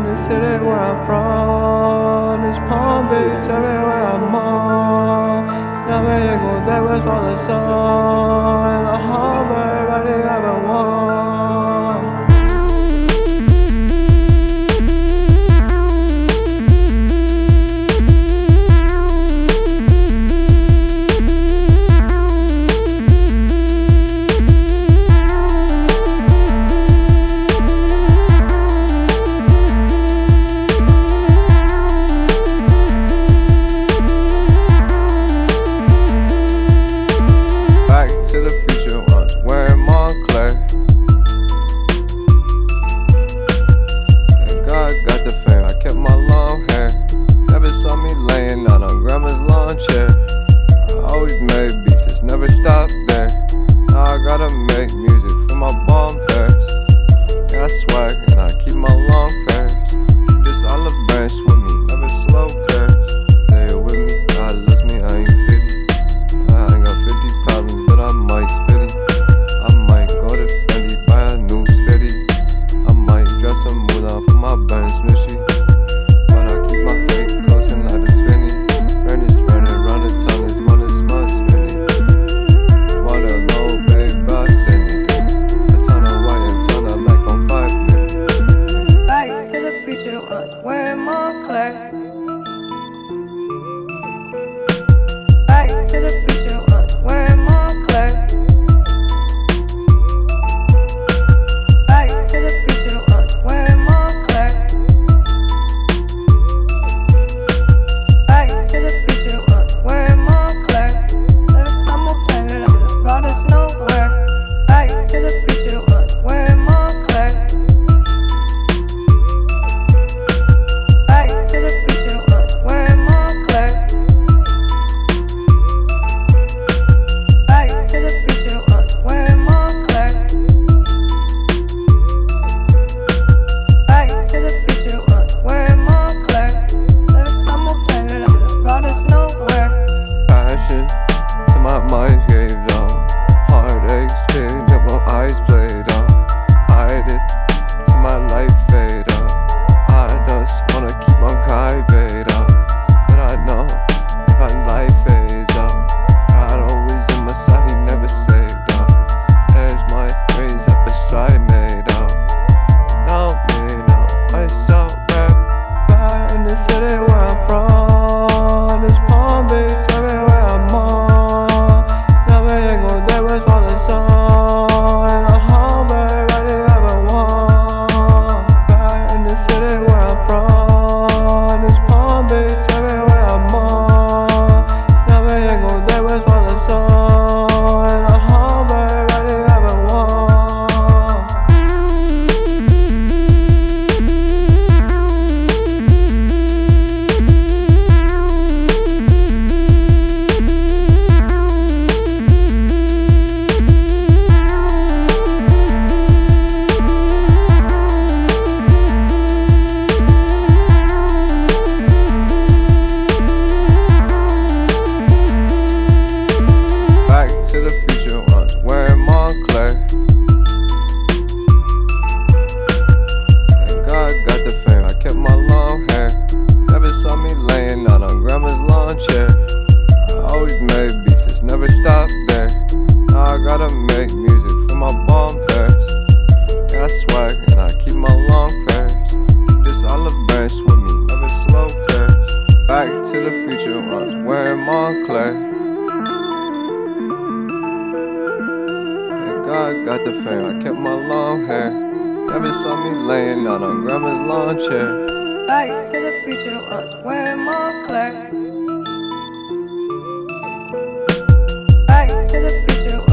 In the city where I'm from, it's Palm Beach everywhere I'm on. Now we go, that was for the sun. the future once wearing Moncler. And God got the fame, I kept my long hair. Never saw me laying out on grandma's lawn chair. I always made beats, it's never stopped there. Now I gotta make music for my bomb pairs. Got swag and I keep my to the floor. chair. I always made beats, it's never stopped there. I gotta make music for my bomb pairs. Got swag and I keep my long pairs. Keep this olive branch with me, never slow curves. Back to the future I was wearing Moncler. And God got the fame, I kept my long hair. Never saw me laying out on grandma's lawn chair. Back to the future I was wearing Moncler. to the future.